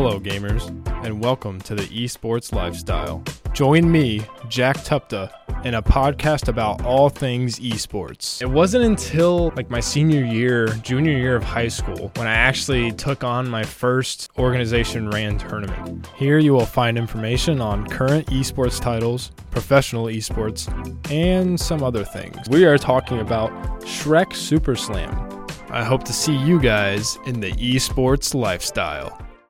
Hello, gamers, and welcome to the Esports Lifestyle. Join me, Jack Tupta, in a podcast about all things esports. It wasn't until like my senior year, junior year of high school, when I actually took on my first organization ran tournament. Here you will find information on current esports titles, professional esports, and some other things. We are talking about Shrek Super Slam. I hope to see you guys in the esports lifestyle.